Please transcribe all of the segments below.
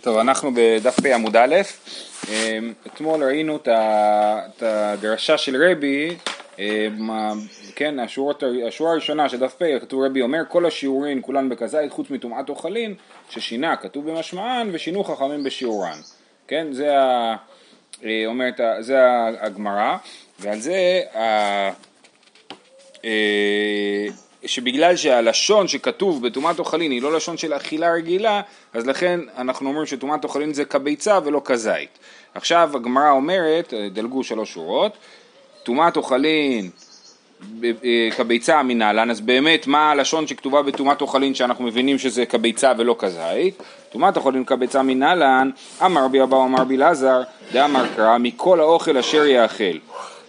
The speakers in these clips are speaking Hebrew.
טוב, אנחנו בדף פ עמוד א', אמ, אתמול ראינו את הדרשה של רבי, אמ, כן, השורות, השורה הראשונה של דף פ, כתוב רבי אומר כל השיעורין כולן בכזית חוץ מטומאת אוכלין ששינה כתוב במשמען ושינו חכמים בשיעורן, כן, זה, אה, אומרת, זה הגמרא ועל זה אה, שבגלל שהלשון שכתוב בטומאת אוכלין היא לא לשון של אכילה רגילה, אז לכן אנחנו אומרים שטומאת אוכלין זה כביצה ולא כזית. עכשיו הגמרא אומרת, דלגו שלוש שורות, טומאת אוכלין אה, כביצה מנהלן, אז באמת מה הלשון שכתובה בטומאת אוכלין שאנחנו מבינים שזה כביצה ולא כזית? טומאת אוכלין כביצה מנהלן, אמר בי אבא אמר בי לעזר, דאמר קרא מכל האוכל אשר יאכל,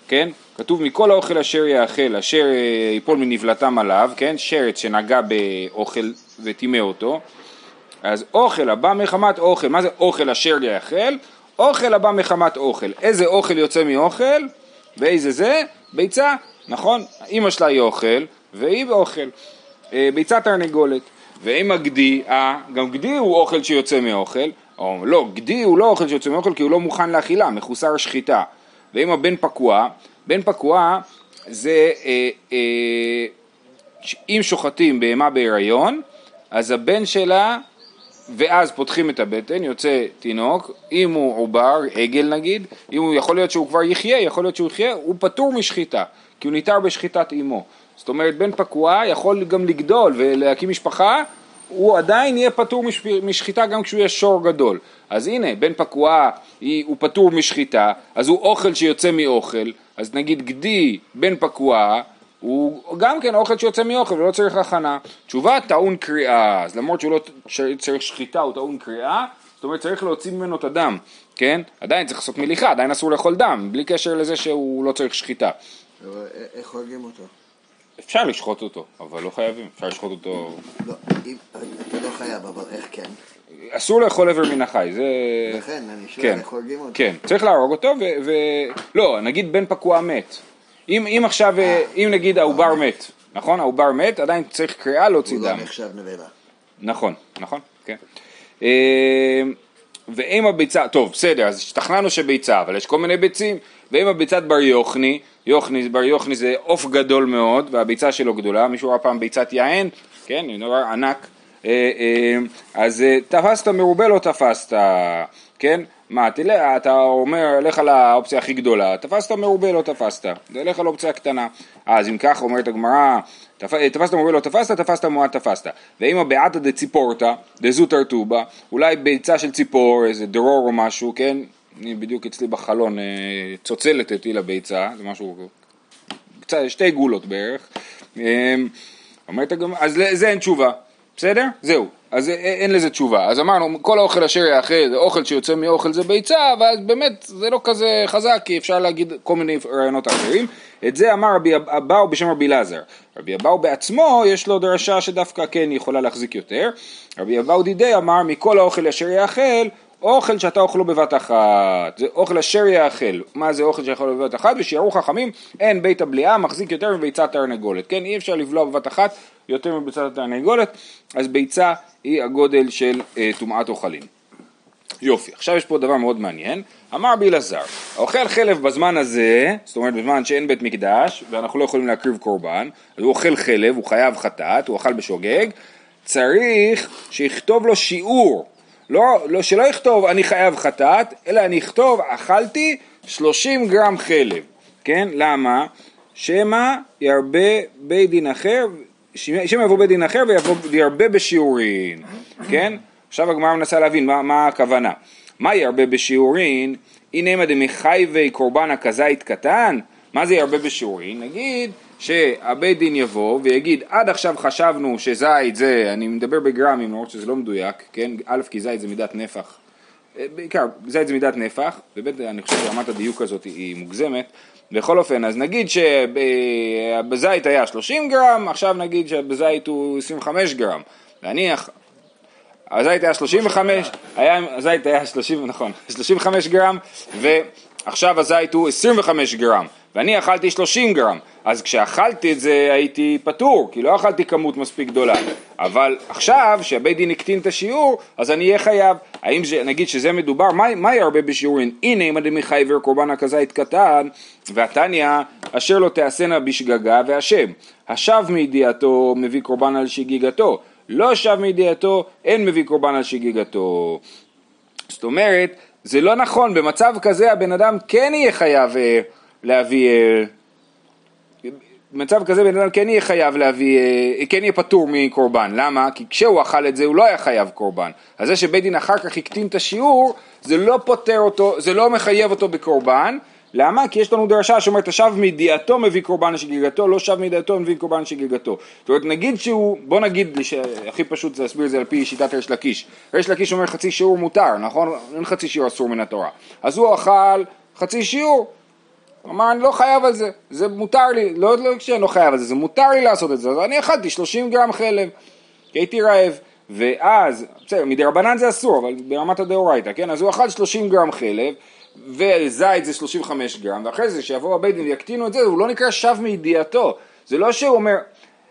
כן? כתוב מכל האוכל אשר יאכל, אשר אה, יפול מנבלתם עליו, כן? שרץ שנגע באוכל וטימא אותו. אז אוכל הבא מחמת אוכל, מה זה אוכל אשר יאכל? אוכל הבא מחמת אוכל. איזה אוכל יוצא מאוכל? ואיזה זה? ביצה, נכון? אמא שלה היא אוכל והיא באוכל. אה, ביצה תרנגולת. ואם הגדי, אה, גם גדי הוא אוכל שיוצא מאוכל, או לא, גדי הוא לא אוכל שיוצא מאוכל כי הוא לא מוכן לאכילה, מחוסר שחיטה. ואם הבן פקוע, בן פקוע זה אה, אה, אם שוחטים בהמה בהיריון, אז הבן שלה, ואז פותחים את הבטן, יוצא תינוק, אם הוא עובר, עגל נגיד, אם הוא יכול להיות שהוא כבר יחיה, יכול להיות שהוא יחיה, הוא פטור משחיטה, כי הוא ניתר בשחיטת אימו. זאת אומרת, בן פקוע יכול גם לגדול ולהקים משפחה, הוא עדיין יהיה פטור משחיטה גם כשהוא יהיה שור גדול. אז הנה, בן פקועה הוא פטור משחיטה, אז הוא אוכל שיוצא מאוכל, אז נגיד גדי בן פקועה הוא גם כן אוכל שיוצא מאוכל ולא צריך הכנה. תשובה טעון קריאה, אז למרות שהוא לא צריך שחיטה הוא טעון קריאה, זאת אומרת צריך להוציא ממנו את הדם, כן? עדיין צריך לעשות מליחה, עדיין אסור לאכול דם, בלי קשר לזה שהוא לא צריך שחיטה. איך הורגים אותו? אפשר לשחוט אותו, אבל לא חייבים, אפשר לשחוט אותו... לא, אם, אתה לא חייב, אבל איך כן? אסור לאכול איבר מן החי, זה... לכן, אני שואל כן, איך הורגים אותו. כן, צריך להרוג אותו, ו... ו... לא, נגיד בן פקוע מת. אם, אם עכשיו, אה, אם נגיד העובר מת, נכון? העובר מת, עדיין צריך קריאה להוציא דם. הוא לא נחשב נבלה. נכון, נכון, כן. אה, ואם הביצה, טוב, בסדר, אז השתכנענו שביצה, אבל יש כל מיני ביצים, ואם הביצת בר יוחני, יוחני, בר יוחני זה עוף גדול מאוד, והביצה שלו גדולה, מישהו ראה פעם ביצת יען, כן, דבר ענק, אה, אה, אז אה, תפסת מרובה לא תפסת, כן? מה, תלך, אתה אומר, לך לאופציה הכי גדולה, תפסת מרובה לא תפסת, תלך לאופציה הקטנה. אז אם כך אומרת הגמרא, תפסת מרובה לא תפסת, תפסת מועט תפסת. ואם הבעתא דציפורתא, דזוטר טובה, אולי ביצה של ציפור, איזה דרור או משהו, כן? אני בדיוק אצלי בחלון צוצלת אותי לביצה, זה משהו, קצת, שתי גולות בערך. אומרת הגמרא, אז לזה אין תשובה. בסדר? זהו. אז אין לזה תשובה. אז אמרנו, כל האוכל אשר יאכל, אוכל שיוצא מאוכל זה ביצה, אבל באמת זה לא כזה חזק, כי אפשר להגיד כל מיני רעיונות אחרים. את זה אמר רבי אבאו בשם רבי אלעזר. רבי אבאו בעצמו, יש לו דרשה שדווקא כן יכולה להחזיק יותר. רבי אבאו דידי אמר, מכל האוכל אשר יאכל, אוכל שאתה אוכלו בבת אחת, זה אוכל אשר יאכל, מה זה אוכל שיכול בבת אחת? ושיערו חכמים, אין בית הבליעה מחזיק יותר מביצת תרנגולת, כן, אי אפשר לבלוע בבת אחת יותר מביצת התרנגולת, אז ביצה היא הגודל של אה, טומאת אוכלים. יופי, עכשיו יש פה דבר מאוד מעניין, אמר רבי אלעזר, האוכל חלב בזמן הזה, זאת אומרת בזמן שאין בית מקדש ואנחנו לא יכולים להקריב קורבן, אז הוא אוכל חלב, הוא חייב חטאת, הוא אכל בשוגג, צריך שיכתוב לו שיעור לא, לא, שלא יכתוב אני חייב חטאת, אלא אני אכתוב אכלתי 30 גרם חלב, כן? למה? שמא ירבה בית דין אחר, שמא יבוא בית דין אחר וירבה בשיעורין, כן? עכשיו הגמרא מנסה להבין מה, מה הכוונה. מה ירבה בשיעורין? הנה מה דמחייבי קורבן הכזית קטן? מה זה ירבה בשיעורין? נגיד שהבית דין יבוא ויגיד עד עכשיו חשבנו שזית זה, אני מדבר בגרמים למרות שזה לא מדויק, כן? א' כי זית זה מידת נפח, אה, בעיקר זית זה מידת נפח, וב' אני חושב שרמת הדיוק הזאת היא מוגזמת, בכל אופן אז נגיד שבזית היה 30 גרם, עכשיו נגיד שבזית הוא 25 גרם, נניח הזית היה 35, היה, הזית היה 30, נכון, 35 גרם ועכשיו הזית הוא 25 גרם ואני אכלתי 30 גרם, אז כשאכלתי את זה הייתי פטור, כי לא אכלתי כמות מספיק גדולה, אבל עכשיו שהבית דין הקטין את השיעור, אז אני אהיה חייב, האם זה, נגיד שזה מדובר, מה, מה ירבה בשיעורין? הנה אם אדם מחייבר קורבן הכזית קטן, והתניא אשר לא תעשנה בשגגה והשם. השב מידיעתו מביא קורבן על שגיגתו, לא שב מידיעתו אין מביא קורבן על שגיגתו. זאת אומרת, זה לא נכון, במצב כזה הבן אדם כן יהיה חייב אה, להביא... אה, במצב כזה בן אדם כן יהיה חייב להביא, אה, כן יהיה פטור מקורבן, למה? כי כשהוא אכל את זה הוא לא היה חייב קורבן, אז זה שבית דין אחר כך הקטין את השיעור, זה לא פוטר אותו, זה לא מחייב אותו בקורבן, למה? כי יש לנו דרשה שאומרת השב מידיעתו מביא קורבן לשגיגתו, לא שב מידיעתו מביא קורבן לשגיגתו. זאת אומרת נגיד שהוא, בוא נגיד, הכי פשוט זה להסביר את זה על פי שיטת ריש לקיש. ריש לקיש אומר חצי שיעור מותר, נכון? אין חצי שיעור אסור מן התורה. אז הוא אכל חצי שיעור, אמר אני לא חייב על זה, זה מותר לי, לא, לא שאני לא חייב על זה, זה מותר לי לעשות את זה, אז אני אכלתי 30 גרם חלב, כי הייתי רעב, ואז, בסדר, מדי רבנן זה אסור, אבל ברמת הדאורייתא, כן, אז הוא אכל 30 גרם חלב, וזית זה 35 גרם, ואחרי זה שיבואו הבית דין ויקטינו את זה, הוא לא נקרא שב מידיעתו, זה לא שהוא אומר,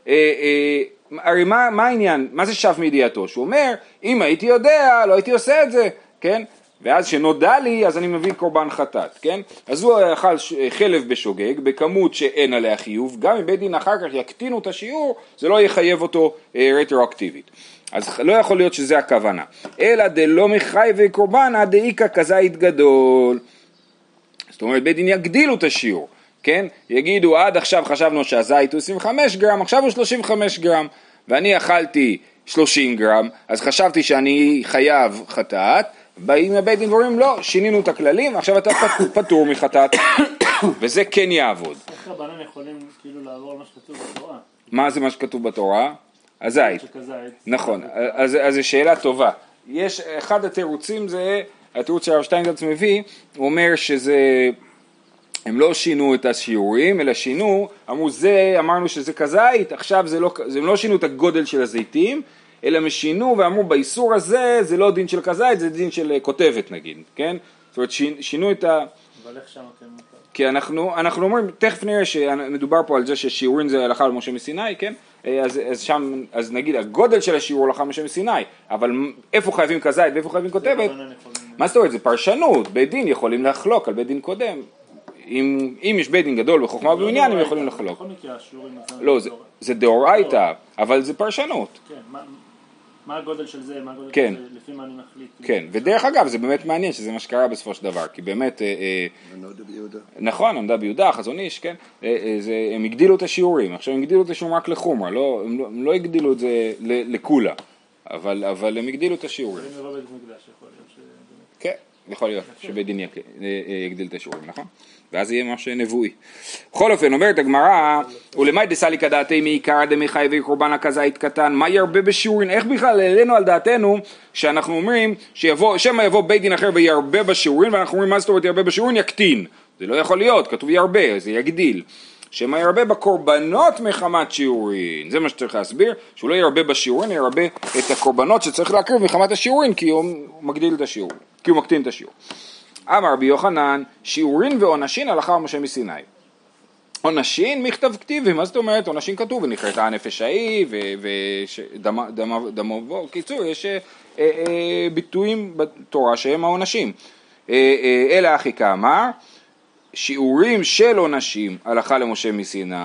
אה, אה, הרי מה, מה העניין, מה זה שב מידיעתו? שהוא אומר, אם הייתי יודע, לא הייתי עושה את זה, כן? ואז שנודע לי, אז אני מביא קורבן חטאת, כן? אז הוא אכל חלב בשוגג, בכמות שאין עליה חיוב, גם אם בית דין אחר כך יקטינו את השיעור, זה לא יחייב אותו אה, רטרואקטיבית. אז לא יכול להיות שזה הכוונה. אלא דלא מחי וקורבנא דאיכא כזית גדול. זאת אומרת, בית דין יגדילו את השיעור, כן? יגידו, עד עכשיו חשבנו שהזית הוא 25 גרם, עכשיו הוא 35 גרם, ואני אכלתי 30 גרם, אז חשבתי שאני חייב חטאת, באים לבית דין ואומרים לא, שינינו את הכללים, עכשיו אתה פטור מחטאת, וזה כן יעבוד. איך רבנן יכולים כאילו לעבור על מה שכתוב בתורה? מה זה מה שכתוב בתורה? הזית. נכון, אז זו שאלה טובה. יש, אחד התירוצים זה, התירוץ שהרב שטיינגרץ מביא, הוא אומר שזה, הם לא שינו את השיעורים, אלא שינו, אמרו זה, אמרנו שזה כזית, עכשיו זה לא, הם לא שינו את הגודל של הזיתים, אלא הם שינו ואמרו באיסור הזה זה לא דין של כזית, זה דין של כותבת נגיד, כן? זאת אומרת שינו את ה... אבל איך שם אתם... כי אנחנו, אנחנו אומרים, תכף נראה שמדובר פה על זה ששיעורים זה הלכה למשה מסיני, כן? אה, אז, אז שם, אז נגיד הגודל של השיעור הלכה למשה מסיני, אבל איפה חייבים כזית ואיפה חייבים כותבת, מה זאת אומרת? זה פרשנות, בית דין יכולים לחלוק על בית דין קודם. אם, אם יש בית דין גדול בחוכמה ובעניין, הם יכולים לחלוק. לא, זה דאורייתא, אבל זה פרשנות. כן, מה הגודל של זה, מה הגודל כן. של זה, לפי מה אני מחליט. כן, ודרך אגב זה באמת מעניין שזה מה שקרה בסופו של דבר, כי באמת, אה, אה, נכון, עמדה ביהודה, חזון איש, כן, אה, זה, הם הגדילו את השיעורים, עכשיו הם הגדילו את השיעורים רק לחומרה, לא, הם, לא, הם לא הגדילו את זה לכולה, אבל, אבל הם הגדילו את השיעורים. כן, יכול להיות שבית דין יגדיל את השיעורים, נכון? ואז יהיה משהו נבואי. בכל אופן, אומרת הגמרא, ולמאי דסליקא דעתי מעיקרא דמחייבי קורבן הכזית קטן, מה ירבה בשיעורין? איך בכלל העלינו על דעתנו שאנחנו אומרים שמא יבוא בית דין אחר וירבה בשיעורין, ואנחנו אומרים מה זאת אומרת ירבה בשיעורין? יקטין. זה לא יכול להיות, כתוב ירבה, זה יגדיל. שמא ירבה בקורבנות מחמת שיעורין, זה מה שצריך להסביר, שהוא לא ירבה בשיעורין, ירבה את הקורבנות שצריך להקריב מחמת השיעורין, כי הוא מגדיל את השיעור, כי הוא מקטין את השיעור. אמר רבי יוחנן, שיעורין ועונשין הלכה משה מסיני. עונשין מכתב כתיבי, מה זאת אומרת? עונשין כתוב, ונכרתה הנפש ההיא, ודמו קיצור, יש אה, אה, ביטויים בתורה שהם העונשים. אה, אה, אלא אחי כאמר, שיעורים של עונשים הלכה למשה מסיני.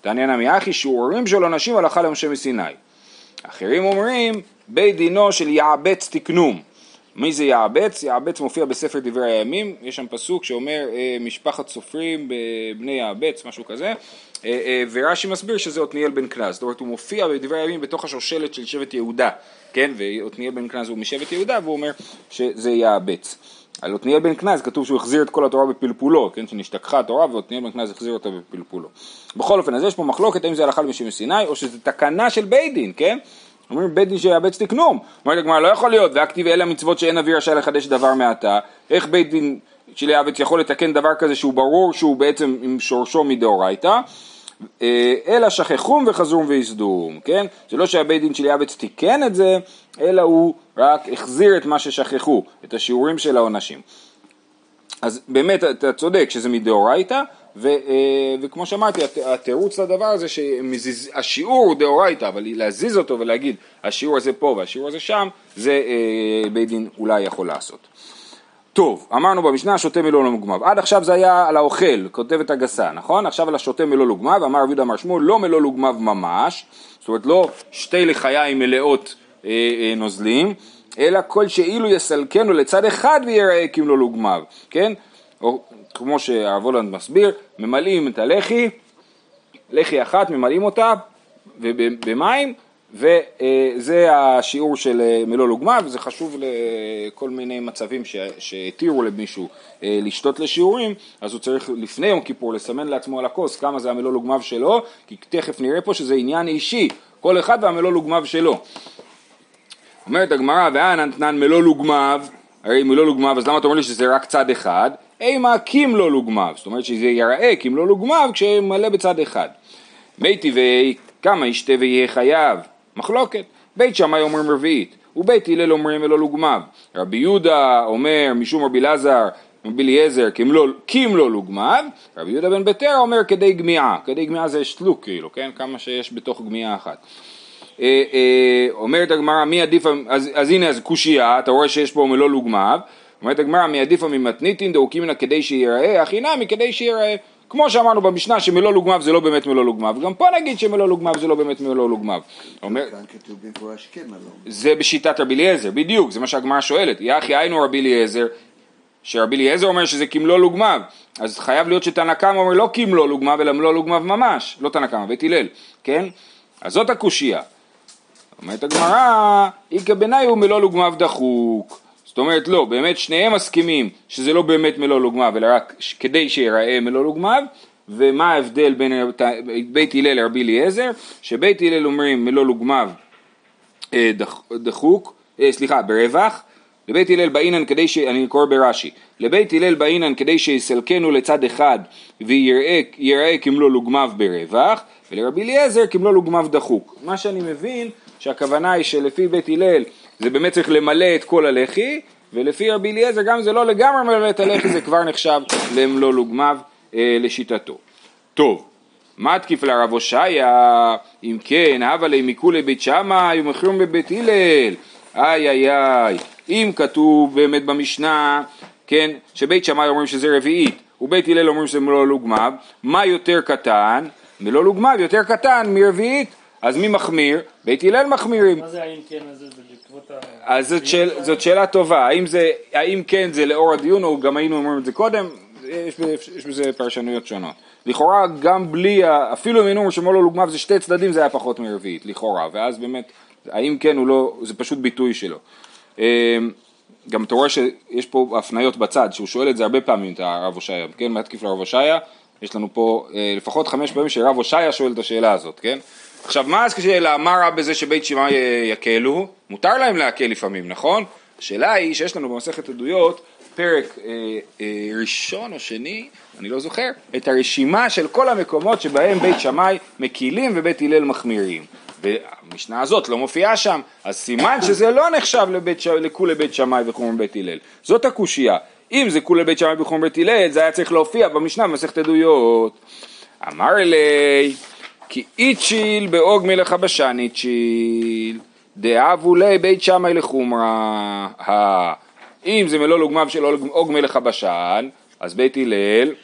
תעניין עמי אחי, שיעורים של עונשים הלכה למשה מסיני. אחרים אומרים, בית דינו של יעבץ תקנום. מי זה יעבץ? יעבץ מופיע בספר דברי הימים, יש שם פסוק שאומר אה, משפחת סופרים בבני יעבץ, משהו כזה, אה, אה, ורש"י מסביר שזה עתניאל בן קנז, זאת אומרת הוא מופיע בדברי הימים בתוך השושלת של שבט יהודה, כן, ועתניאל בן קנז הוא משבט יהודה והוא אומר שזה יעבץ. על עתניאל בן קנז כתוב שהוא החזיר את כל התורה בפלפולו, כן, שנשתכחה התורה ועתניאל בן קנז החזיר אותה בפלפולו. בכל אופן, אז יש פה מחלוקת האם זה הלכה למשה מסיני או שזה תקנה של בית דין, כן? אומרים בית דין שיאבץ תקנום. אומרת הגמרא לא יכול להיות, והכתיב אלה המצוות שאין אבי רשאי לחדש דבר מעתה, איך בית דין של יאבץ יכול לתקן דבר כזה שהוא ברור שהוא בעצם עם שורשו מדאורייתא, אה, אלא שכחום וחזום ויסדום, כן? זה לא שהבית דין של יאבץ תיקן את זה, אלא הוא רק החזיר את מה ששכחו, את השיעורים של העונשים. אז באמת אתה צודק שזה מדאורייתא, ו, אה, וכמו שאמרתי, הת- התירוץ לדבר הזה שהשיעור הוא דאורייתא, אבל להזיז אותו ולהגיד השיעור הזה פה והשיעור הזה שם, זה אה, בית דין אולי יכול לעשות. טוב, אמרנו במשנה שותה מלוא לא מוגמב. עד עכשיו זה היה על האוכל, כותבת הגסה, נכון? עכשיו על השותה מלוא לוגמב, אמר רבי אמר שמואל, לא מלוא לוגמב ממש, זאת אומרת לא שתי לחיים מלאות אה, אה, נוזלים, אלא כל שאילו יסלקנו לצד אחד ויראה כמלוא לוגמב, כן? או כמו שהרב הולנד מסביר, ממלאים את הלחי, לחי אחת, ממלאים אותה במים, וזה השיעור של אה, מלוא לוגמה, וזה חשוב לכל מיני מצבים שהתירו למישהו אה, לשתות לשיעורים, אז הוא צריך לפני יום כיפור לסמן לעצמו על הכוס כמה זה המלוא לוגמיו שלו, כי תכף נראה פה שזה עניין אישי, כל אחד והמלוא לוגמיו שלו. אומרת הגמרא, ואנא נתנן מלוא לוגמיו, הרי מלוא לוגמיו, אז למה אתה אומר לי שזה רק צד אחד? אימה כמלוא לוגמיו, זאת אומרת שזה ייראה כמלוא לוגמיו כשמלא בצד אחד. מי טבעי, כמה ישתה ויהיה חייב? מחלוקת. בית שמאי אומרים רביעית, ובית הלל אומרים מלוא לוגמיו. רבי יהודה אומר משום רבי אלעזר, רבי אליעזר כמלוא כמלוא לוגמיו, רבי יהודה בן ביתר אומר כדי גמיעה, כדי גמיעה זה שלוק כאילו, כן? כמה שיש בתוך גמיעה אחת. אה, אה, אומרת הגמרא מי עדיף, אז, אז הנה אז קושייה, אתה רואה שיש פה מלוא לוגמיו, אומרת הגמרא מי עדיפה ממתניתין דאוקימנה כדי שיראה, הכי נמי כדי שיראה. כמו שאמרנו במשנה שמלוא לוגמיו זה לא באמת מלוא לוגמיו, גם פה נגיד שמלוא לוגמיו זה לא באמת מלוא לוגמיו. אומר, כן מלון. זה בשיטת רבי אליעזר, בדיוק, זה מה שהגמרא שואלת. יחי היינו רבי אליעזר, שרבי אליעזר אומר שזה כמלוא לוגמיו, אז חייב להיות שתנא קמא אומר לא כמלוא לוגמיו אלא מלוא לוגמיו ממש, לא תנא קמא, בית הלל, כן? אז זאת הקושייה. אומרת הגמרא, איכא בנאי הוא מלוא לוגמיו דחוק. זאת אומרת לא, באמת שניהם מסכימים שזה לא באמת מלוא לוגמיו, אלא רק כדי שיראה מלוא לוגמיו, ומה ההבדל בין בית הלל לרבי אליעזר? שבית הלל אומרים מלוא לוגמיו אה, דח- דחוק, אה, סליחה, ברווח, לבית הלל באינן כדי ש... אני קורא ברש"י, לבית הלל באינן כדי שיסלקנו לצד אחד ויראה יראה כמלוא לוגמיו ברווח, ולרבי אליעזר כמלוא לוגמיו דחוק. מה שאני מבין שהכוונה היא שלפי בית הלל זה באמת צריך למלא את כל הלחי, ולפי רבי אליעזר גם זה לא לגמרי ממלא את הלחי זה כבר נחשב למלוא לוגמיו אה, לשיטתו. טוב, מה תקיף לרב הושעיה? אם כן, הבה לי מכולי בית שמאי ומכירים בבית הלל. איי איי איי. אם כתוב באמת במשנה, כן, שבית שמאי אומרים שזה רביעית, ובית הלל אומרים שזה מלוא לוגמיו, מה יותר קטן? מלוא לוגמיו יותר קטן מרביעית. אז מי מחמיר? בית הלל מחמירים. מה זה האם כן הזה? זה בעקבות ה... אז זאת, שאל, זאת שאלה טובה, האם, זה, האם כן זה לאור הדיון או גם היינו אומרים את זה קודם, יש, יש בזה פרשנויות שונות. לכאורה גם בלי, אפילו אם היינו אומרים שמולו לוגמיו זה שתי צדדים זה היה פחות מרביעית, לכאורה, ואז באמת, האם כן הוא לא, זה פשוט ביטוי שלו. אמ, גם אתה רואה שיש פה הפניות בצד, שהוא שואל את זה הרבה פעמים, את הרב הושעיה, כן, מה תקיף לרב הושעיה? יש לנו פה אה, לפחות חמש פעמים שרב הושעיה שואל את השאלה הזאת, כן? עכשיו מה השאלה, מה רע בזה שבית שמאי אה, יקלו? מותר להם להקל לפעמים, נכון? השאלה היא שיש לנו במסכת עדויות פרק אה, אה, ראשון או שני, אני לא זוכר, את הרשימה של כל המקומות שבהם בית שמאי מקילים ובית הלל מחמירים. והמשנה הזאת לא מופיעה שם, אז סימן שזה לא נחשב לבית. לכולי בית שמאי וחומר בית הלל. זאת הקושייה. אם זה כולי בית שמאי וחומר בית הלל, זה היה צריך להופיע במשנה במסכת עדויות. אמר לי, כי איצ'יל באוג מלך הבשן איצ'יל, דאבו לי בית שמאי לחומרה. אם זה מלוא לוגמיו של אוג מלך הבשן, אז בית הלל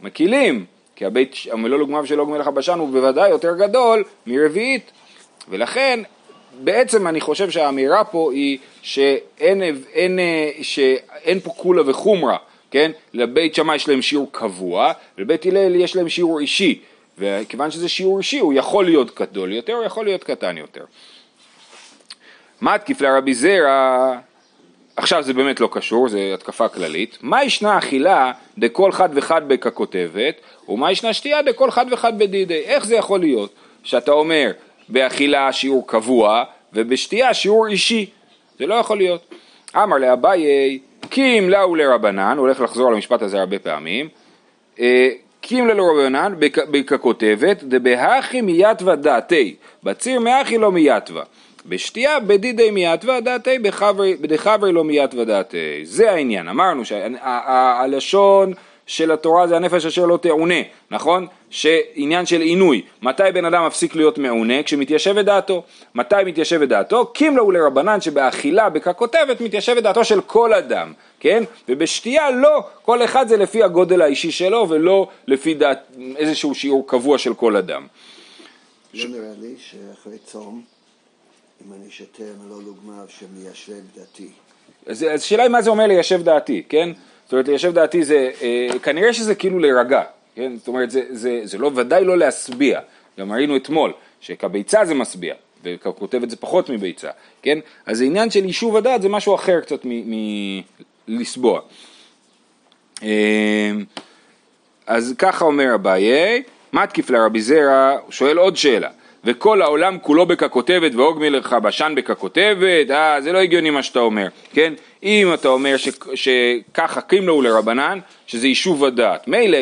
מקילים, כי הבית, המלוא לוגמיו של אוג מלך הבשן הוא בוודאי יותר גדול מרביעית, ולכן בעצם אני חושב שהאמירה פה היא שאין, אין, שאין פה קולה וחומרה, כן? לבית שמאי יש להם שיעור קבוע, ולבית הלל יש להם שיעור אישי, וכיוון שזה שיעור אישי הוא יכול להיות גדול יותר, הוא יכול להיות קטן יותר. מה תקיף לרבי זרע? עכשיו זה באמת לא קשור, זה התקפה כללית. מה ישנה אכילה דכל חד וחד בככותבת, ומה ישנה שתייה דכל חד וחד בדידי? איך זה יכול להיות שאתה אומר באכילה שיעור קבוע ובשתייה שיעור אישי? זה לא יכול להיות. אמר לאביי, כי אם לאו לרבנן, הוא הולך לחזור על המשפט הזה הרבה פעמים, אה, כי אם ללא רבנן בככותבת, דבהכי מיתווה דעתי, בציר מאחי לא מיתווה. בשתייה בדידי מיתווה דעתי, בחברי לא מיתווה דעתי. זה העניין, אמרנו שהלשון של התורה זה הנפש אשר לא תעונה, נכון? שעניין של עינוי, מתי בן אדם מפסיק להיות מעונה? כשמתיישבת דעתו. מתי מתיישבת דעתו? קימלו לרבנן שבאכילה בככותבת מתיישבת דעתו של כל אדם, כן? ובשתייה לא, כל אחד זה לפי הגודל האישי שלו ולא לפי דעת, איזשהו שיעור קבוע של כל אדם. לא נראה לי שאחרי צום, אם אני שותה מלוא לוגמיו שמיישב. אז אז השאלה היא מה זה אומר ליישב דעתי, כן? זאת אומרת ליישב דעתי זה, אה, כנראה שזה כאילו להירגע, כן? זאת אומרת זה, זה, זה לא, ודאי לא להשביע, גם ראינו אתמול שכביצה זה משביע, וכותבת זה פחות מביצה, כן? אז העניין של יישוב הדעת זה משהו אחר קצת מלסבוע. אה, אז ככה אומר אביי, מתקיף לרבי זרע, הוא שואל עוד שאלה, וכל העולם כולו בככותבת והוג מלך בשן בככותבת, אה זה לא הגיוני מה שאתה אומר, כן? אם אתה אומר ש, שככה קימלו לרבנן, שזה יישוב הדעת, מילא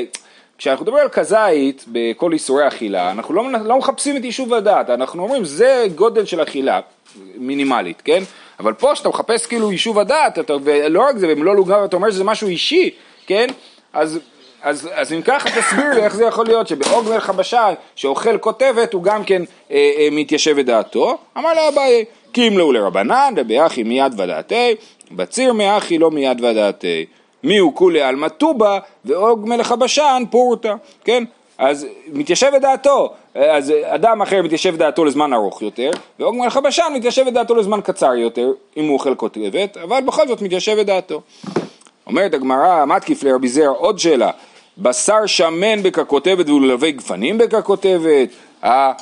כשאנחנו מדברים על כזית בכל איסורי אכילה, אנחנו לא, לא מחפשים את יישוב הדעת, אנחנו אומרים זה גודל של אכילה מינימלית, כן? אבל פה שאתה מחפש כאילו יישוב הדעת, אתה, ולא רק זה, במלוא לוגר אתה אומר שזה משהו אישי, כן? אז אז, אז אם ככה תסביר לי איך זה יכול להיות שבעוג מלך הבשן שאוכל כותבת הוא גם כן אה, אה, מתיישב את דעתו. אמר לה אביי קימלו לרבנן דביחי מיד ודעתי בציר מאחי לא מיד ודעתי. מי הוא כולי עלמא טובה מלך הבשן פורתא. כן? אז מתיישב את דעתו, אז אדם אחר מתיישב את דעתו לזמן ארוך יותר, ועוג מלך הבשן מתיישב את דעתו לזמן קצר יותר, אם הוא אוכל כותבת, אבל בכל זאת מתיישב את דעתו. אומרת הגמרא, מתקיף לרבי זרע, עוד שאלה, בשר שמן בככותבת ולולבי גפנים בככותבת, אה,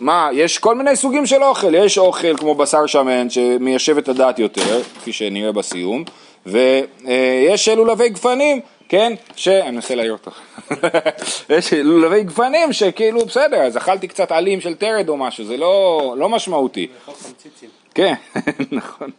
מה, יש כל מיני סוגים של אוכל, יש אוכל כמו בשר שמן שמיישב את הדעת יותר, כפי שנראה בסיום, ויש לולבי גפנים, כן, ש... אני מנסה להעיר אותך. יש לולבי גפנים שכאילו בסדר, אז אכלתי קצת עלים של טרד או משהו, זה לא, לא משמעותי. כן, נכון,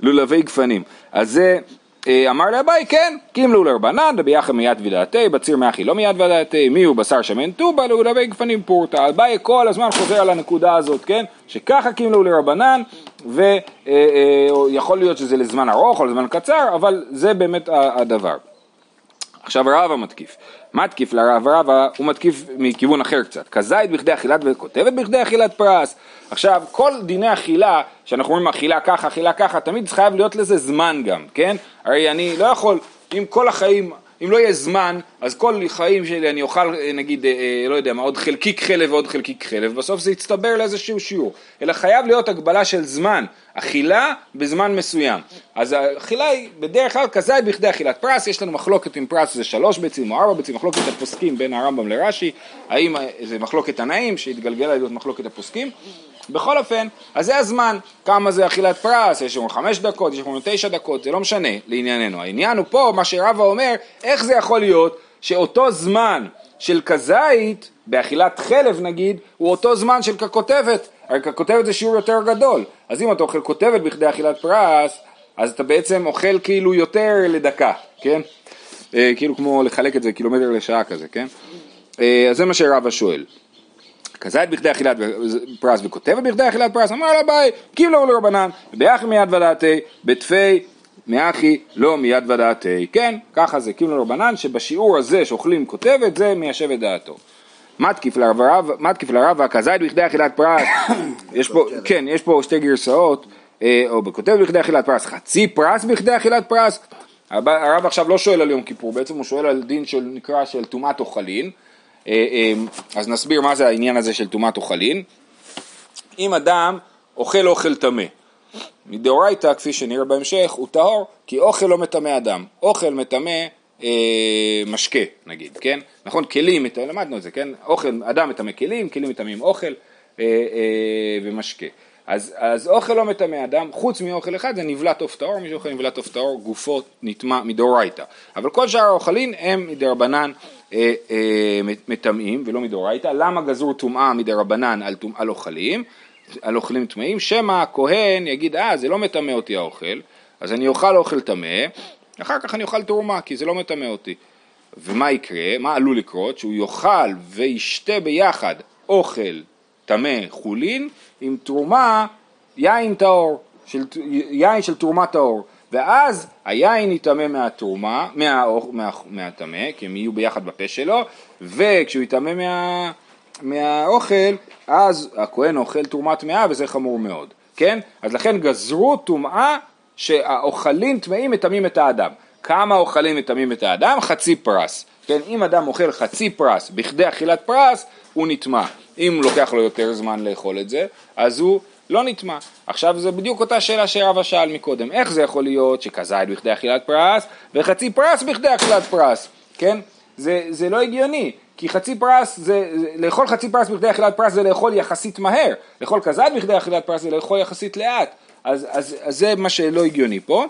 לולבי גפנים. אז זה... אה, אמר לאביי כן, קימלו לרבנן דביחד מיד ודעתי, בציר מאחי לא מיד ודעתי, מי הוא בשר שמן טובה לעולבי גפנים פורתא. אביי כל הזמן חוזר על הנקודה הזאת, כן, שככה קימלו לרבנן, ויכול להיות שזה לזמן ארוך או לזמן קצר, אבל זה באמת הדבר. עכשיו רבא מתקיף, מתקיף לרב רבא הוא מתקיף מכיוון אחר קצת, כזית בכדי אכילת וכותבת בכדי אכילת פרס. עכשיו כל דיני אכילה, שאנחנו אומרים אכילה ככה, אכילה ככה, תמיד חייב להיות לזה זמן גם, כן? הרי אני לא יכול, אם כל החיים אם לא יהיה זמן, אז כל חיים שלי אני אוכל נגיד, אה, לא יודע מה, עוד חלקיק חלב ועוד חלקיק חלב, בסוף זה יצטבר לאיזשהו שיעור, אלא חייב להיות הגבלה של זמן, אכילה בזמן מסוים. אז האכילה היא בדרך כלל כזית בכדי אכילת פרס, יש לנו מחלוקת אם פרס זה שלוש ביצים או ארבע ביצים, מחלוקת הפוסקים בין הרמב"ם לרש"י, האם זה מחלוקת תנאים שהתגלגלה להיות מחלוקת הפוסקים, בכל אופן, אז זה הזמן, כמה זה אכילת פרס, יש לנו חמש דקות, יש לנו תשע דקות, זה לא משנה לענייננו. העניין הוא פה, מה שרבא אומר, איך זה יכול להיות שאותו זמן של כזית, באכילת חלב נגיד, הוא אותו זמן של ככותבת, הרי ככותבת זה שיעור יותר גדול, אז אם אתה אוכל כותבת בכדי אכילת פרס, אז אתה בעצם אוכל כאילו יותר לדקה, כן? אה, כאילו כמו לחלק את זה קילומטר לשעה כזה, כן? אה, אז זה מה שרבא שואל. כזית בכדי אכילת פרס וכותבת בכדי אכילת פרס, אמר לה ביי, קיבלו לרבנן, באחי מיד ודעתי, בתפי מאחי לא מיד ודעתי, כן, ככה זה קיבלו לרבנן, שבשיעור הזה שאוכלים כותבת זה מיישב את דעתו. מתקיף לרב, מתקיף לרב והכזית בכדי אכילת פרס, יש פה, כן, יש פה שתי גרסאות, אה, או בכותבת בכדי אכילת פרס, חצי פרס בכדי אכילת פרס, הרב עכשיו לא שואל על יום כיפור, בעצם הוא שואל על דין של נקרא של טומאת אוכלין, אז נסביר מה זה העניין הזה של טומאת אוכלין. אם אדם אוכל אוכל טמא, מדאורייתא, כפי שנראה בהמשך, הוא טהור, כי אוכל לא מטמא אדם. אוכל מטמא אה, משקה, נגיד, כן? נכון? כלים, למדנו את זה, כן? אוכל, אדם מטמא כלים, כלים מטמאים אוכל אה, אה, ומשקה. אז, אז אוכל לא מטמא אדם, חוץ מאוכל אחד זה נבלת עוף טהור, מי שאוכל נבלת עוף טהור, גופו נטמע מדאורייתא. אבל כל שאר האוכלים הם מדרבנן אה, אה, מטמאים ולא מדאורייתא. למה גזור טומאה מדרבנן על, על אוכלים, על אוכלים טמאים? שמא הכהן יגיד, אה זה לא מטמא אותי האוכל, אז אני אוכל אוכל טמא, אחר כך אני אוכל תרומה כי זה לא מטמא אותי. ומה יקרה? מה עלול לקרות? שהוא יאכל וישתה ביחד אוכל טמא חולין עם תרומה יין טהור, של, יין של תרומה טהור. ואז היין יטמא מהתרומה, מהטמא, מה, מה, כי הם יהיו ביחד בפה שלו, וכשהוא יטמא מה, מהאוכל, אז הכהן אוכל תרומה טמאה וזה חמור מאוד, כן? אז לכן גזרו טומאה שהאוכלים טמאים מטמאים את האדם. כמה אוכלים מטמאים את האדם? חצי פרס. כן, אם אדם אוכל חצי פרס בכדי אכילת פרס, הוא נטמע. אם לוקח לו יותר זמן לאכול את זה, אז הוא לא נטמע. עכשיו זה בדיוק אותה שאלה שרבא שאל מקודם, איך זה יכול להיות שכזית בכדי אכילת פרס וחצי פרס בכדי אכילת פרס, כן? זה, זה לא הגיוני, כי חצי פרס, זה, זה, לאכול חצי פרס בכדי אכילת פרס זה לאכול יחסית מהר, לאכול כזית בכדי אכילת פרס זה לאכול יחסית לאט, אז, אז, אז זה מה שלא הגיוני פה.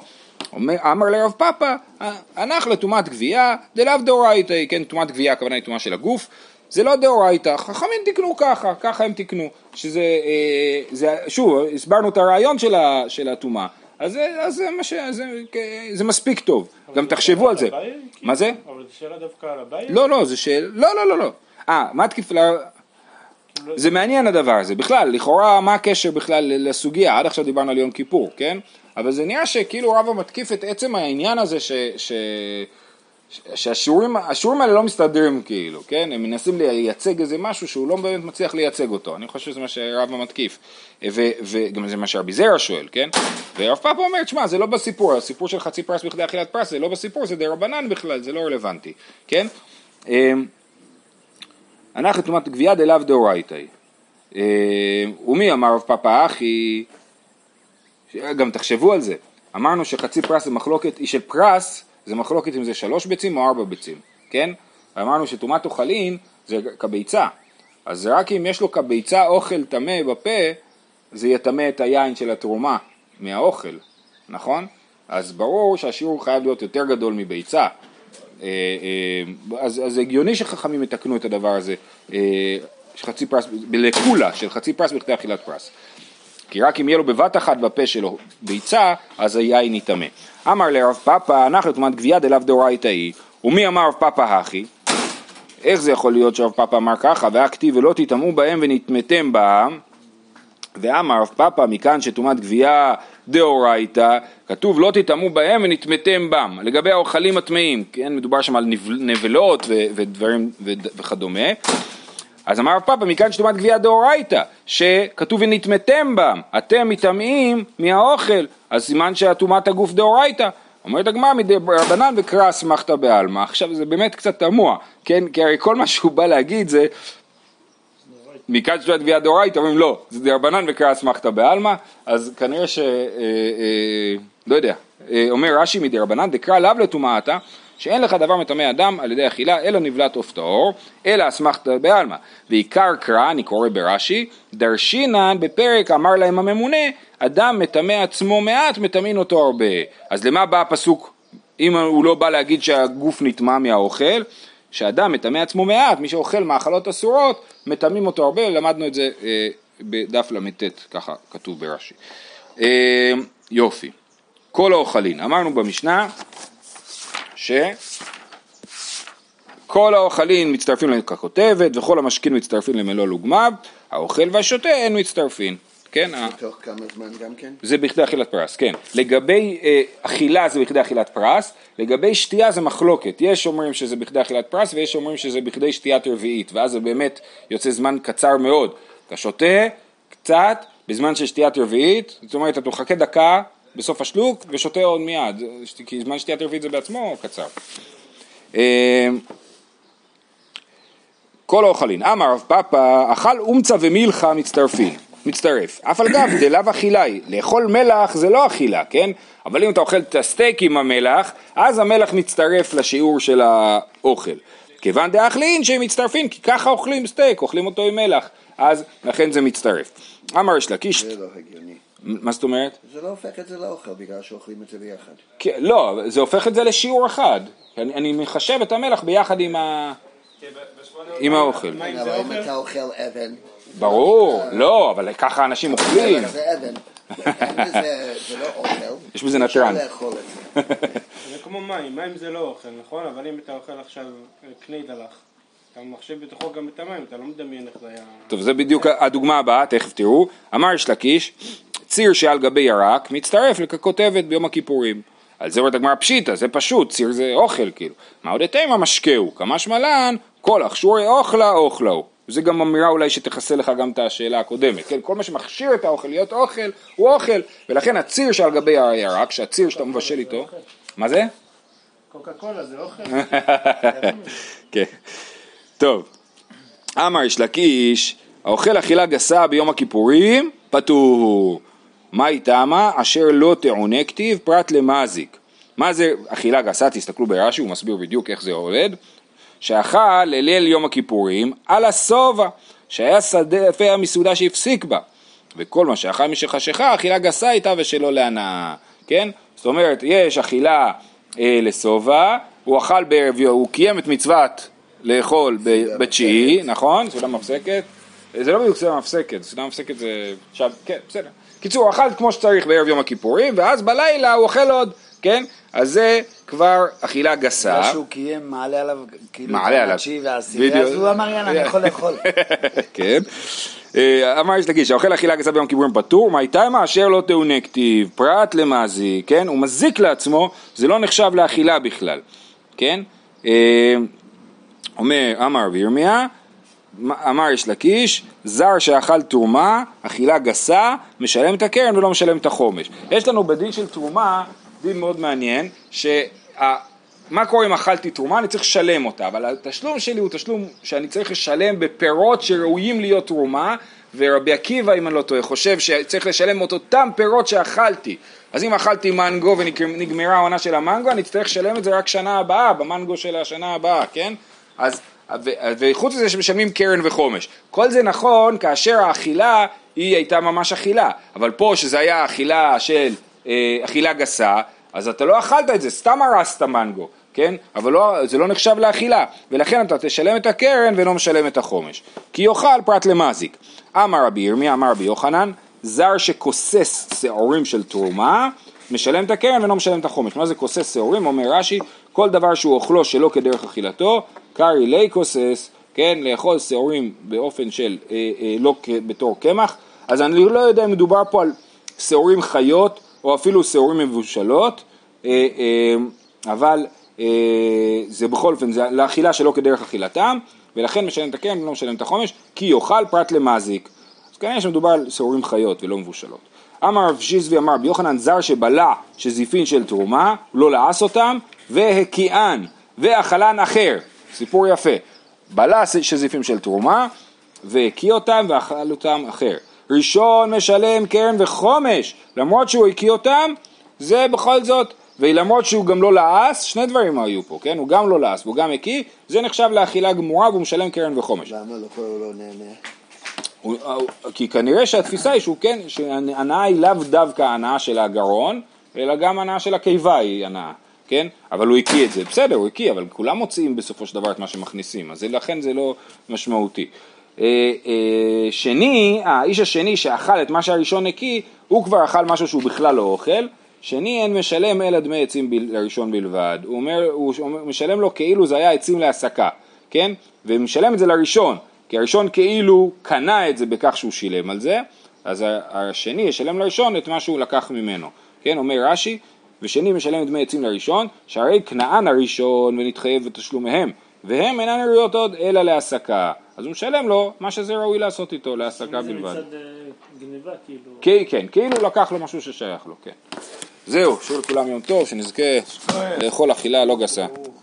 אמר לרב פאפא, הנח לטומאת גוויה דלאו דאורייתא, כן, טומאת גוויה הכוונה היא טומאה של הגוף, זה לא דאורייתא, חכמים תיקנו ככה, ככה הם תיקנו, שזה, אה, זה, שוב, הסברנו את הרעיון של הטומאה, אז, אז זה, מה ש, זה, זה מספיק טוב, גם תחשבו על זה. מה זה? אבל זו שאלה דווקא על הבית? לא, לא, זה שאלה, לא, לא, לא, לא. אה, מה תקיף, זה מעניין הדבר הזה, בכלל, לכאורה מה הקשר בכלל לסוגיה, עד עכשיו דיברנו על יום כיפור, כן? אבל זה נראה שכאילו רבא מתקיף את עצם העניין הזה ש... ש... שהשיעורים האלה לא מסתדרים כאילו, כן? הם מנסים לייצג איזה משהו שהוא לא באמת מצליח לייצג אותו, אני חושב שזה מה שרבא מתקיף, ו, וגם זה מה שרבי זרע שואל, כן? ורב פאפה אומר, תשמע, זה לא בסיפור, הסיפור של חצי פרס בכדי אכילת פרס, זה לא בסיפור, זה די רבנן בכלל, זה לא רלוונטי, כן? אמ, אנחנו תאומת גבייה דלאו דאורייתא. אמ, ומי אמר רב פאפה אחי, גם תחשבו על זה, אמרנו שחצי פרס זה מחלוקת, היא של פרס, זה מחלוקת אם זה שלוש ביצים או ארבע ביצים, כן? אמרנו שטומאת אוכלין זה כביצה, אז רק אם יש לו כביצה אוכל טמא בפה, זה יטמא את היין של התרומה מהאוכל, נכון? אז ברור שהשיעור חייב להיות יותר גדול מביצה. אה, אה, אז, אז הגיוני שחכמים יתקנו את הדבר הזה, אה, חצי פרס, לקולה של חצי פרס בכדי אכילת פרס. כי רק אם יהיה לו בבת אחת בפה שלו ביצה, אז היין יטמא. אמר לרב פאפא, אנחנו תאמת גבייה דלאו דאורייתא היא, ומי אמר רב פאפא הכי? איך זה יכול להיות שרב פאפא אמר ככה, והכתיב ולא תטמאו בהם ונטמאתם בם, ואמר רב פאפא מכאן שטומאת גבייה דאורייתא, כתוב לא תטמאו בהם ונטמאתם בם, לגבי האוכלים הטמאים, כן, מדובר שם על נבלות ודברים וכדומה, אז אמר רב פאפא מכאן שטומאת גבייה דאורייתא, שכתוב ונטמאתם בם, אתם מטמאים מהאוכל, אז סימן שהטומאת הגוף דאורייתא. אומרת הגמרא מדי רבנן וקרא אסמכתא בעלמא. עכשיו זה באמת קצת תמוה, כן? כי הרי כל מה שהוא בא להגיד זה מכאן שטומאת גבייה דאורייתא, אומרים לא, זה די רבנן וקרא אסמכתא בעלמא, אז כנראה ש... אה, אה, לא יודע, אה, אומר רש"י מדי רבנן דקרא לאו לטומאתה שאין לך דבר מטמא אדם על ידי אכילה אלא נבלת עוף טהור, אלא אסמכתא בעלמא. ועיקר קרא, אני קורא ברש"י, דרשינן בפרק אמר להם הממונה, אדם מטמא עצמו מעט, מטמאין אותו הרבה. אז למה בא הפסוק, אם הוא לא בא להגיד שהגוף נטמא מהאוכל, שאדם מטמא עצמו מעט, מי שאוכל מאכלות אסורות, מטמאים אותו הרבה, למדנו את זה אה, בדף ל"ט, ככה כתוב ברש"י. אה, יופי. כל האוכלין, אמרנו במשנה שכל האוכלים מצטרפים לככותבת וכל המשכין מצטרפים למלוא לוגמיו, האוכל והשותה אין מצטרפים. כן? בתוך כמה זמן גם כן? זה בכדי אכילת פרס, כן. לגבי אה, אכילה זה בכדי אכילת פרס, לגבי שתייה זה מחלוקת. יש אומרים שזה בכדי אכילת פרס ויש אומרים שזה בכדי שתיית רביעית, ואז זה באמת יוצא זמן קצר מאוד. אתה שותה קצת בזמן של שתיית רביעית, זאת אומרת אתה מחכה דקה בסוף השלוק ושותה עוד מיד, כי זמן שתיית רביעית זה בעצמו קצר. אה, כל האוכלין, אמר רב פאפא, אכל אומצה ומילחה מצטרפים, מצטרף. אף על גב דלאו היא, לאכול מלח זה לא אכילה, כן? אבל אם אתה אוכל את הסטייק עם המלח, אז המלח מצטרף לשיעור של האוכל. כיוון דאכלין שהם מצטרפים, כי ככה אוכלים סטייק, אוכלים אותו עם מלח, אז לכן זה מצטרף. אמר יש לקיש... זה לא הגיוני. מה זאת אומרת? זה לא הופך את זה לאוכל בגלל שאוכלים את זה ביחד. כן, לא, זה הופך את זה לשיעור אחד. אני, אני מחשב את המלח ביחד עם, ה... עם האוכל. אבל אם אתה אוכל אבן... ברור, לא, אבל ככה אנשים אוכלים. זה אבן. זה לא אוכל. יש בזה את זה. זה כמו מים, מים זה לא אוכל, נכון? אבל אם אתה אוכל עכשיו קני דלח, אתה מחשב בתוכו גם את המים, אתה לא מדמיין איך זה היה... טוב, זה בדיוק הדוגמה הבאה, תכף תראו. אמר יש לקיש, ציר שעל גבי ירק מצטרף לככותבת ביום הכיפורים. על זה אומרת הגמרא פשיטא, זה פשוט, ציר זה אוכל כאילו. מה עוד תימא משקהו, כמשמע לן, כל הכשורי אוכלה אוכלה הוא. זה גם אמירה אולי שתכסה לך גם את השאלה הקודמת, כן? כל מה שמכשיר את האוכל להיות אוכל, הוא אוכל, ולכן הציר שעל גבי הירק, שהציר שאתה מבשל איתו, מה זה? קוקה קולה זה אוכל? כן. טוב, אמר יש לקיש, האוכל אכילה גסה ביום הכיפורים, פטור. מה איתמה? אשר לא תעונה כתיב פרט למזיק. מה זה אכילה גסה? תסתכלו ברש"י, הוא מסביר בדיוק איך זה עובד. שאכל לליל יום הכיפורים על השובע, שהיה שדה יפה המסעודה שהפסיק בה. וכל מה שאכל משחשיכה, אכילה גסה הייתה ושלא להנאה, כן? זאת אומרת, יש אכילה אה, לשובע, הוא אכל בערב, הוא קיים את מצוות לאכול בתשיעי, נכון? סעודה מפסקת. זה לא בדיוק סעודה מפסקת, סעודה מפסקת זה... עכשיו, כן, בסדר. קיצור, הוא אכל כמו שצריך בערב יום הכיפורים, ואז בלילה הוא אוכל עוד, כן? אז זה כבר אכילה גסה. מה שהוא קיים מעלה עליו, כאילו, מעלה עליו. והעשירי. אז הוא אמר יאללה, אני יכול לאכול. כן. אה, אמר יש להגיד שהאוכל אכילה גסה ביום כיפורים פטור, מה איתה מה אשר לא תאונה כתיב, פרט למזיק, כן? הוא מזיק לעצמו, זה לא נחשב לאכילה בכלל, כן? אומר, אמר רבי ירמיה, אמר יש לקיש, זר שאכל תרומה, אכילה גסה, משלם את הקרן ולא משלם את החומש. יש לנו בדין של תרומה, דין מאוד מעניין, שה... מה קורה אם אכלתי תרומה? אני צריך לשלם אותה, אבל התשלום שלי הוא תשלום שאני צריך לשלם בפירות שראויים להיות תרומה, ורבי עקיבא, אם אני לא טועה, חושב שצריך לשלם את אותם פירות שאכלתי. אז אם אכלתי מנגו ונגמרה העונה של המנגו, אני אצטרך לשלם את זה רק שנה הבאה, במנגו של השנה הבאה, כן? אז, ו, וחוץ מזה שמשלמים קרן וחומש. כל זה נכון כאשר האכילה היא הייתה ממש אכילה, אבל פה שזה היה אכילה של אה, אכילה גסה, אז אתה לא אכלת את זה, סתם הרסת מנגו, כן? אבל לא, זה לא נחשב לאכילה, ולכן אתה תשלם את הקרן ולא משלם את החומש. כי יאכל פרט למזיק. אמר רבי ירמיה, אמר רבי יוחנן, זר שכוסס שעורים של תרומה, משלם את הקרן ולא משלם את החומש. מה זה כוסס שעורים? אומר רש"י, כל דבר שהוא אוכלו שלא כדרך אכילתו, קרעי לי כוסס, כן? לאכול שעורים באופן של, אה, אה, לא בתור קמח, אז אני לא יודע אם מדובר פה על שעורים חיות, או אפילו שעורים מבושלות, אה, אה, אבל אה, זה בכל אופן, זה לאכילה שלא כדרך אכילתם, ולכן משלם את הקרן ולא משלם את החומש, כי יאכל פרט למזיק. אז כנראה שמדובר על שעורים חיות ולא מבושלות. אמר רב שיזבי אמר רבי יוחנן זר שבלע שזיפין של תרומה, לא לעס אותם, והקיען, ואכלן אחר, סיפור יפה. בלע שזיפים של תרומה, והקיא אותם ואכל אותם אחר. ראשון משלם קרן וחומש, למרות שהוא הקיא אותם, זה בכל זאת, ולמרות שהוא גם לא לעס, שני דברים היו פה, כן? הוא גם לא לעס והוא גם הקיא, זה נחשב לאכילה גמורה והוא משלם קרן וחומש. למה לא כל הוא לא נהנה? הוא- כי כנראה שהתפיסה היא שהוא כן, שהנאה היא לאו דווקא הנאה של הגרון, אלא גם הנאה של הקיבה היא הנאה, כן? אבל הוא הקיא את זה, בסדר, הוא הקיא, אבל כולם מוציאים בסופו של דבר את מה שמכניסים, אז לכן זה לא משמעותי. אה, אה, שני, האיש השני שאכל את מה שהראשון הקיא, הוא כבר אכל משהו שהוא בכלל לא אוכל, שני אין משלם אלא דמי עצים לראשון בלבד, הוא אומר, הוא משלם לו כאילו זה היה עצים להסקה, כן? ומשלם את זה לראשון, כי הראשון כאילו קנה את זה בכך שהוא שילם על זה, אז השני ישלם לראשון את מה שהוא לקח ממנו, כן? אומר רש"י, ושני משלם דמי עצים לראשון, שהרי כנען הראשון ונתחייב בתשלומיהם, והם אינן ראויות עוד אלא להסקה, אז הוא משלם לו מה שזה ראוי לעשות איתו, להסקה זה בלבד. מצד אה, גניבה, כאילו. כן, כן, כאילו לקח לו משהו ששייך לו, כן. זהו, שיהיה לכולם יום טוב, שנזכה לאכול אכילה לא גסה.